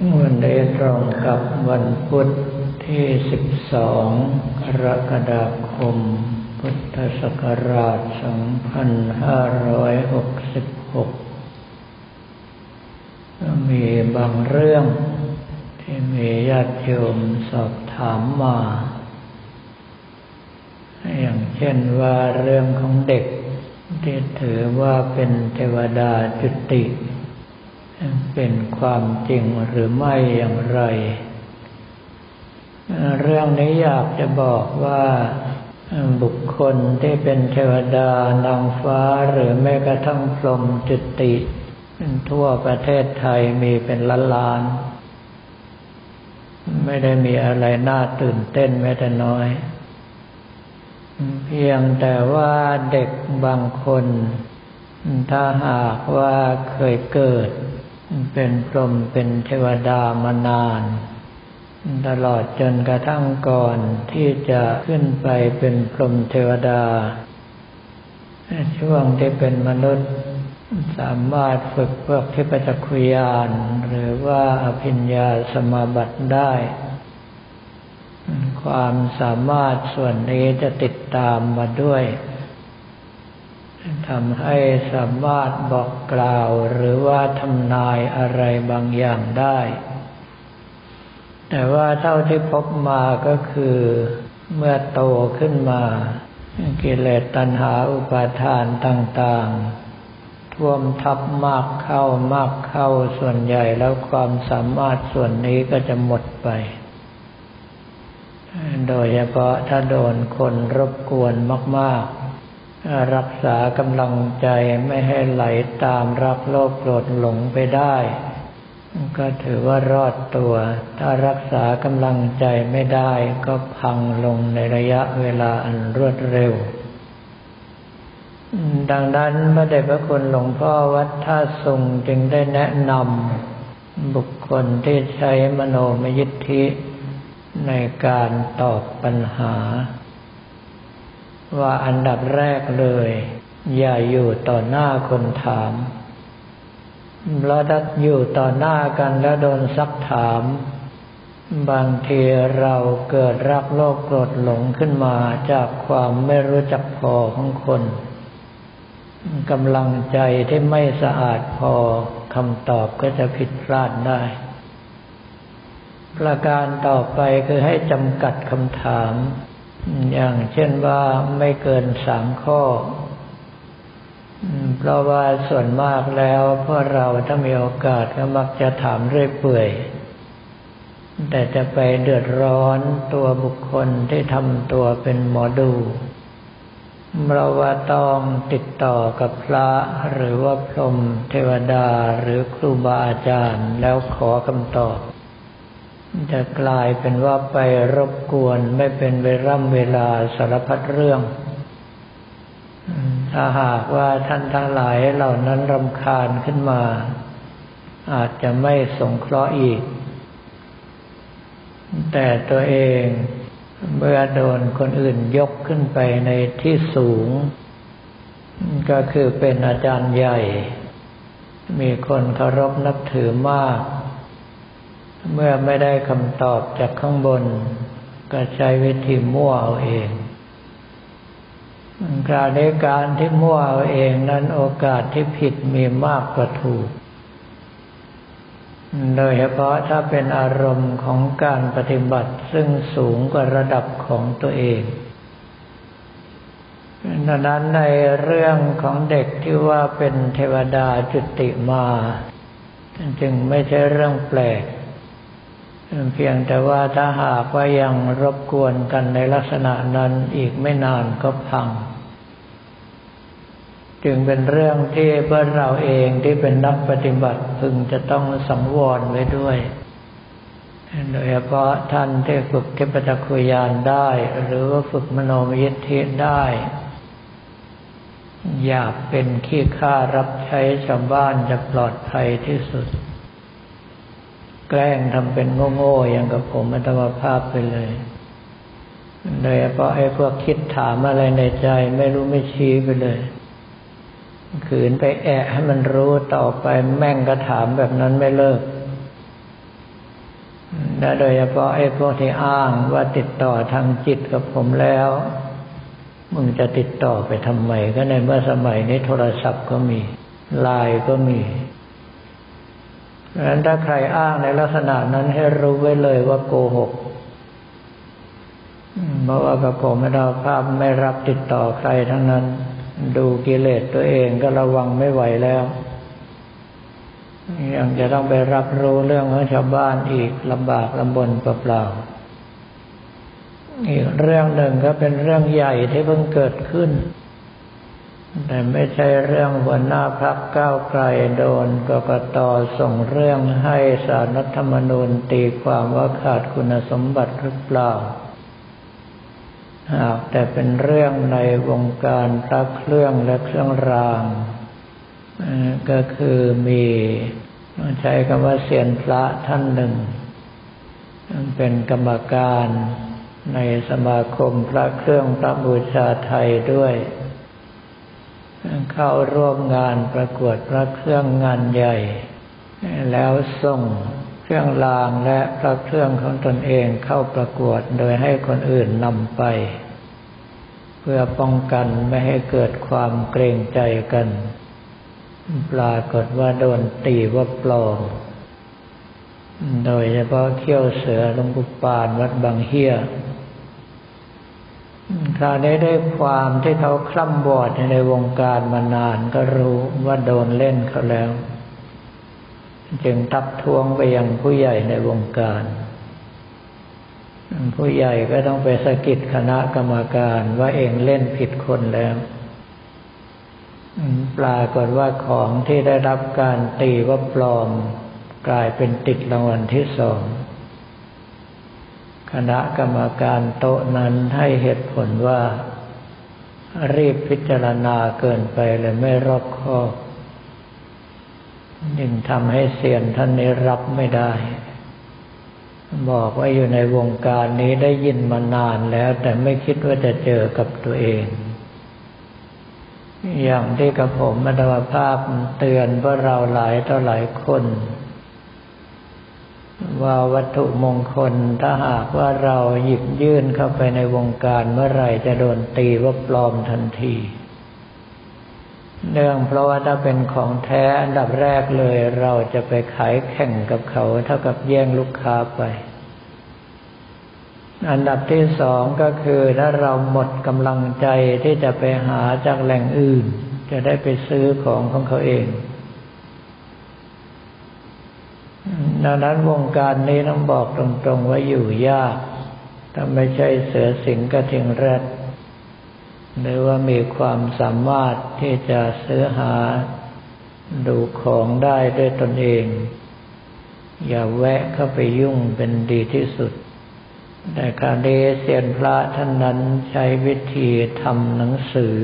วันนี้ตรงกับวันพุธที่ 12 กรกฎาคม พุทธศักราช 2566 มีบางเรื่องที่มีญาติโยมสอบถามมา อย่างเช่นว่าเรื่องของเด็กที่ถือว่าเป็นเทวดาจุติ เป็นความจริงหรือไม่อย่างไร เรื่องนี้อยากจะบอกว่าบุคคลที่เป็นเทวดานางฟ้าหรือแม้กระทั่งพรหมจุติ ทั่วประเทศไทยมีเป็นล้านล้าน ไม่ได้มีอะไรน่าตื่นเต้นแม้แต่น้อย เพียงแต่ว่าเด็กบางคน ถ้าหากว่าเคยเกิด เป็นพรหมเป็นเทวดามานาน ตลอดจนกระทั่งก่อนที่จะขึ้นไปเป็นพรหมเทวดา ช่วงที่เป็นมนุษย์สามารถฝึกพวกทิพจักขุยาน หรือว่าอภิญญาสมาบัติได้ ความสามารถส่วนนี้จะติดตามมาด้วย ทำให้สามารถบอกกล่าวหรือว่าทำนายอะไรบางอย่างได้ แต่ว่าเท่าที่พบมาก็คือเมื่อโตขึ้นมา กิเลสตัณหาอุปาทานต่างๆ ท่วมทับมากเข้ามากเข้าส่วนใหญ่แล้วความสามารถส่วนนี้ก็จะหมดไป โดยเฉพาะถ้าโดนคนรบกวนมาก ๆ รักษากำลังใจไม่ให้ไหลตามรักโลภโกรธหลงไปได้ ก็ถือว่ารอดตัว ถ้ารักษากำลังใจไม่ได้ก็พังลงในระยะเวลาอันรวดเร็ว ดังนั้นพระเดชพระคุณหลวงพ่อวัดท่าสุงจึงได้แนะนำบุคคลที่ใช้มโนมยิทธิในการตอบปัญหา ว่าอันดับแรกเลย อย่าอยู่ต่อหน้าคนถามแล้วถ้าอยู่ต่อหน้ากันแล้วโดนซักถาม บางทีเราเกิดรักโลภโกรธหลงขึ้นมาจากความไม่รู้จักพอของคนกำลังใจที่ไม่สะอาดพอคำตอบก็จะผิดพลาดได้ ประการต่อไปคือให้จำกัดคำถาม อย่างเช่นว่าไม่เกินสามข้อ เพราะว่าส่วนมากแล้วพวกเราถ้ามีโอกาสก็มักจะถามเรื่อยเปื่อย แต่จะไปเดือดร้อนตัวบุคคลที่ทำตัวเป็นหมอดูเราว่าต้องติดต่อกับพระหรือว่าพรหมเทวดาหรือครูบาอาจารย์แล้วขอคำตอบ จะกลายเป็นว่าไปรบกวนไม่เป็นเวร่ำเวลาสารพัดเรื่องถ้าหากว่าท่านทั้งหลายเหล่านั้นรำคาญขึ้นมา อาจจะไม่สงเคราะห์อีก แต่ตัวเองเมื่อโดนคนอื่นยกขึ้นไปในที่สูง ก็คือเป็นอาจารย์ใหญ่ มีคนเคารพนับถือมาก เมื่อไม่ได้คำตอบจากข้างบน ก็ใช้วิธีมั่วเอาเองการในการที่มั่วเอาเองนั้นโอกาสที่ผิดมีมากกว่าถูก โดยเฉพาะถ้าเป็นอารมณ์ของการปฏิบัติซึ่งสูงกว่าระดับของตัวเองดังนั้นในเรื่องของเด็กที่ว่าเป็นเทวดาจุติมา จึงไม่ใช่เรื่องแปลก เพียงแต่ว่าถ้าหากว่ายังรบกวนกันในลักษณะนั้นอีกไม่นานก็พัง จึงเป็นเรื่องที่เพื่อเราเองที่เป็นนักปฏิบัติพึงจะต้องสังวรไว้ด้วย โดยเฉพาะท่านที่ฝึกเทพจักขุยานได้ หรือว่าฝึกมโนมยิทธิได้ อย่าเป็นขี้ข้ารับใช้ชาวบ้านจะปลอดภัยที่สุด แกล้งทำเป็นโง่ๆอย่างกับผมอัตมภาพไปเลยโดยเฉพาะไอ้พวกคิดถามอะไรในใจไม่รู้ไม่ชี้ไปเลย ขืนไปแอะให้มันรู้ต่อไปแม่งก็ถามแบบนั้นไม่เลิกและโดยเฉพาะไอ้พวกที่อ้างว่าติดต่อทางจิตกับผมแล้ว มึงจะติดต่อไปทำไมก็ในเมื่อสมัยนี้โทรศัพท์ก็มีไลน์ก็มี ดังนั้นถ้าใครอ้างในลักษณะนั้นให้รู้ไว้เลยว่าโกหกเพราะว่ากับผมไม่ได้ภาพไม่รับติดต่อใครทั้งนั้น ดูกิเลสตัวเองก็ระวังไม่ไหวแล้วยังจะต้องไปรับรู้เรื่องของชาวบ้านอีกลำบากลำบนเปล่าๆอีกเรื่องหนึ่งก็เป็นเรื่องใหญ่ที่เพิ่งเกิดขึ้น แต่ไม่ใช่เรื่องหัวหน้าพักก้าวไกลโดนกกตส่งเรื่องให้สารรัฐธรรมนูญตีความว่าขาดคุณสมบัติหรือเปล่า หากแต่เป็นเรื่องในวงการพระเครื่องและเครื่องราง ก็คือมีใช้คำว่าเสียนพระท่านหนึ่ง เป็นกรรมการในสมาคมพระเครื่องพระบูชาไทยด้วย เข้าร่วมงานประกวดพระเครื่องงานใหญ่ แล้วส่งเครื่องรางและพระเครื่องของตนเองเข้าประกวดโดยให้คนอื่นนำไป เพื่อป้องกันไม่ให้เกิดความเกรงใจกัน ปรากฏว่าโดนตีว่าปลอมโดยเฉพาะเขี้ยวเสือหลวงปู่ปานวัดบางเฮีย คราวนี้ได้ความที่เขาคล่ำบอดในวงการมานานก็รู้ว่าโดนเล่นเขาแล้ว จึงทับทวงไปยังผู้ใหญ่ในวงการ ผู้ใหญ่ก็ต้องไปสะกิดคณะกรรมการว่าเองเล่นผิดคนแล้วปรากฏว่าของที่ได้รับการตีว่าปลอม กลายเป็นติดรางวัลที่สอง คณะกรรมการโต๊ะนั้นให้เหตุผลว่า รีบพิจารณาเกินไปเลยไม่รอบคอบยิ่งทำให้เสียนท่านนี้รับไม่ได้ บอกว่าอยู่ในวงการนี้ได้ยินมานานแล้ว แต่ไม่คิดว่าจะเจอกับตัวเอง อย่างที่กับผมมัตวภาพเตือนว่าเราหลายต่อหลายคน ว่าวัตถุมงคลถ้าหากว่าเราหยิบยื่นเข้าไปในวงการเมื่อไหร่จะโดนตีว่าปลอมทันที เนื่องเพราะว่าถ้าเป็นของแท้อันดับแรกเลย เราจะไปขายแข่งกับเขาเท่ากับแย่งลูกค้าไป อันดับที่สองก็คือถ้าเราหมดกำลังใจที่จะไปหาจากแหล่งอื่น จะได้ไปซื้อของของเขาเอง ดังนั้นวงการนี้ต้องบอกตรงๆว่าอยู่ยาก ถ้าไม่ใช่เสือสิงกระทิงแรดหรือว่ามีความสามารถที่จะซื้อหาดูของได้ด้วยตนเอง อย่าแวะเข้าไปยุ่งเป็นดีที่สุด แต่การเดเซียนพระท่านนั้นใช้วิธีทำหนังสือ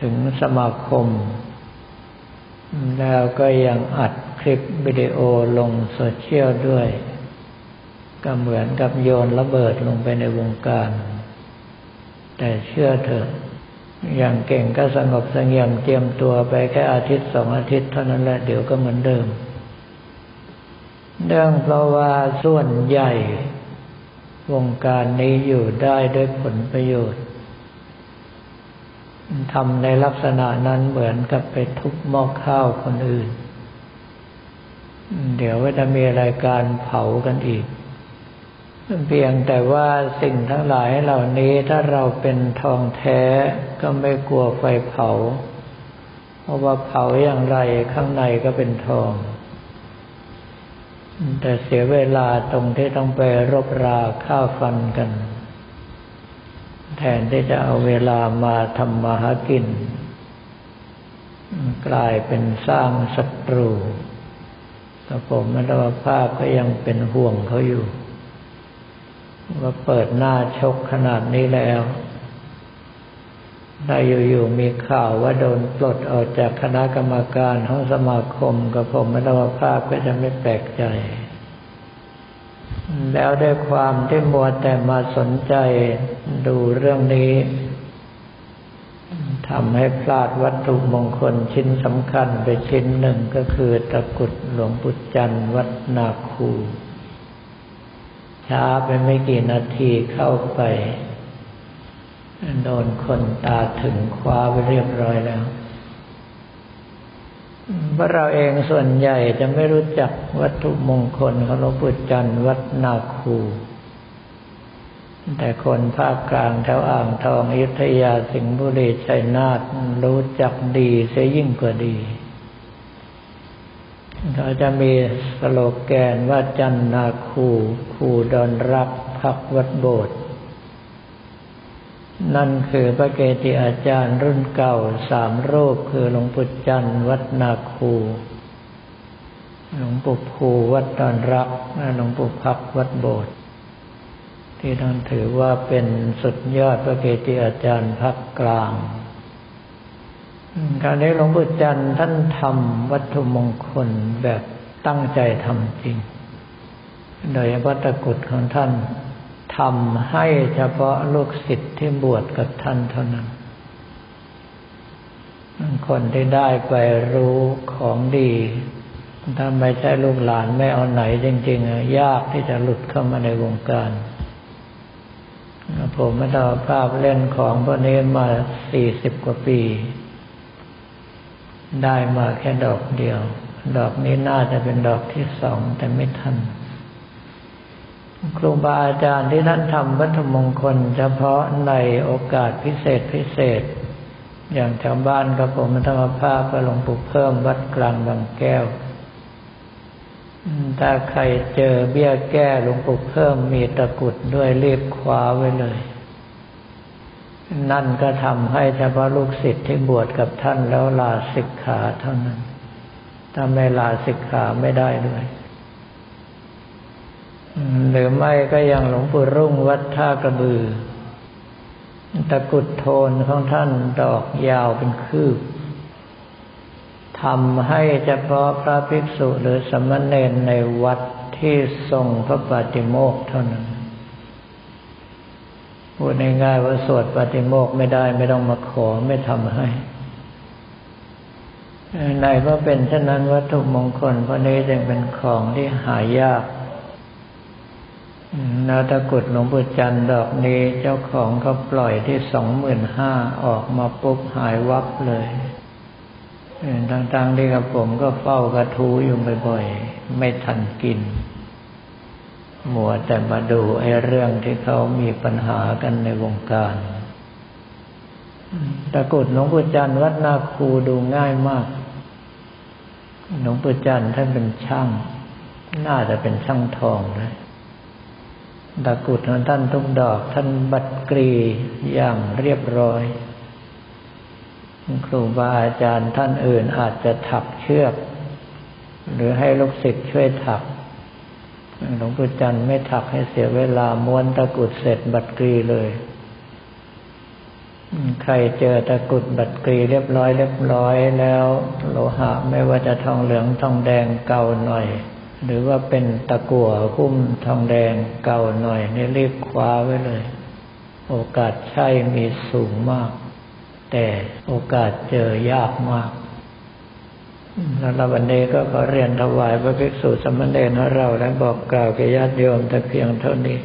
ถึงสมาคม แล้วก็ยังอัด คลิปวิดีโอลงโซเชียลด้วย ก็เหมือนกับโยนระเบิดลงไปในวงการ แต่เชื่อเถอะ อย่างเก่งก็สงบสงเงียมเตรียมตัวไปแค่อาทิตย์สองอาทิตย์เท่านั้นแหละเดี๋ยวก็เหมือนเดิม เนื่องเพราะว่าส่วนใหญ่ วงการนี้อยู่ได้ด้วยผลประโยชน์ทำในลักษณะนั้นเหมือนกับไปทุบหม้อข้าวคนอื่น เดี๋ยวว่าจะมีรายการเผากันอีก เพียงแต่ว่าสิ่งทั้งหลายเหล่านี้ถ้าเราเป็นทองแท้ก็ไม่กลัวไฟเผา เพราะว่าเผาอย่างไรข้างในก็เป็นทอง แต่เสียเวลาตรงที่ต้องไปรบราข้าฟันกัน แทนที่จะเอาเวลามาทำมาหากิน กลายเป็นสร้างศัตรู แต่ผมมัตวภาพก็ยังเป็นห่วงเขาอยู่ ว่าเปิดหน้าชกขนาดนี้แล้วถ้าอยู่ๆมีข่าวว่าโดนปลดออกจากคณะกรรมการห้องสมาคมกับผมมรดภาพก็จะไม่แปลกใจ แล้วด้วยความที่มัวแต่มาสนใจดูเรื่องนี้ ทำให้พลาดวัตถุมงคลชิ้นสำคัญไปชิ้นหนึ่งก็คือตะกุดหลวงปู่จันทร์วัดนาคู ช้าไปไม่กี่นาทีเข้าไป โดนคนตาถึงคว้าไปเรียบร้อยแล้วพราเราเองส่วนใหญ่จะไม่รู้จักวัตถุมงคลของหลวงปู่จันทร์วัดนาคู แต่คนภาคกลางแถวอ่างทองอยุธยาสิงห์บุรีชัยนาทรู้จักดีเสียยิ่งกว่าดีเขาจะมีสโลแกนว่าจันนาคูคูดอนรักพักวัดโบสถ์นั่นคือพระเกจิอาจารย์รุ่นเก่าสามรูปคือหลวงปู่จันวัดนาคูหลวงปู่ภูวัดดอนรักและหลวงปู่พักวัดโบสถ์ ที่ท่านถือว่าเป็นสุดยอดพระเกจิอาจารย์พักกลางการนี้หลวงปู่จันทร์ท่านทำวัตถุมงคลแบบตั้งใจทำจริง โดยวัตกุฎของท่านทำให้เฉพาะลูกศิษย์ที่บวชกับท่านเท่านั้น คนที่ได้ไปรู้ของดีถ้าไม่ใช่ลูกหลานไม่เอาไหนจริง ๆ ยากที่จะหลุดเข้ามาในวงการ ผมไม่ต้อภาพเล่นของพวกนี้มาสี่สิบกว่าปี ได้มาแค่ดอกเดียว ดอกนี้น่าจะเป็นดอกที่สองแต่ไม่ทันครูบาอาจารย์ที่ท่านทำวัตถุมงคล เฉพาะในโอกาสพิเศษพิเศษ อย่างชาวบ้านกับผมธรรมภาพหลวงปู่เพิ่มวัดกลางบางแก้ว ถ้าใครเจอเบี้ยแก้หลวงปู่เพิ่มมีตะกุดด้วยรีบคว้าไว้เลย นั่นก็ทำให้เฉพาะลูกศิษย์ที่บวชกับท่านแล้วลาสิกขาเท่านั้นถ้าไม่ลาสิกขาไม่ได้ด้วยหรือไม่ก็ยังหลวงปู่รุ่งวัดท่ากระบือ ตะกุดโทนของท่านดอกยาวเป็นคืบ ทำให้เฉพาะพระภิกษุหรือสมณเณรในวัดที่ทรงพระปฏิโมกเท่านั้นพูดง่ายๆว่าสวดปฏิโมกไม่ได้ไม่ต้องมาขอไม่ทำให้ในก็เป็นเช่นนั้นวัตถุมงคลพระนี้จึงเป็นของที่หายากนาตะกุดหลวงปู่จันทร์ดอกนี้เจ้าของเขาปล่อยที่สองหมื่นห้าออกมาปุ๊บหายวับเลย ต่างๆที่กับผมก็เฝ้ากระทูอยู่บ่อยๆ ไม่ทันกิน มัวแต่มาดูไอ้เรื่องที่เขามีปัญหากันในวงการตะกุดหลวงปู่จันทร์วัดนาคูดูง่ายมาก หลวงปู่จันทร์ท่านเป็นช่าง น่าจะเป็นช่างทองเลยตะกุดของท่านทุกดอกท่านบัดกรีอย่างเรียบร้อย ครูบาอาจารย์ท่านอื่นอาจจะถักเชือก หรือให้ลูกศิษย์ช่วยถัก หลวงปู่จันทร์ไม่ถักให้เสียเวลาม้วนตะกุดเสร็จบัดกรีเลย ใครเจอตะกุดบัดกรีเรียบร้อยเรียบร้อยแล้ว โลหะไม่ว่าจะทองเหลืองทองแดงเก่าหน่อย หรือว่าเป็นตะกั่วหุ้มทองแดงเก่าหน่อยนี่รีบคว้าไว้เลย โอกาสใช่มีสูงมาก แต่โอกาสเจอยากมากแล้ววันนี้ก็ขอเรียนถวายพระภิกษุสมณเณรของเราและบอกกล่าวแก่ญาติโยมแต่เพียงเท่านี้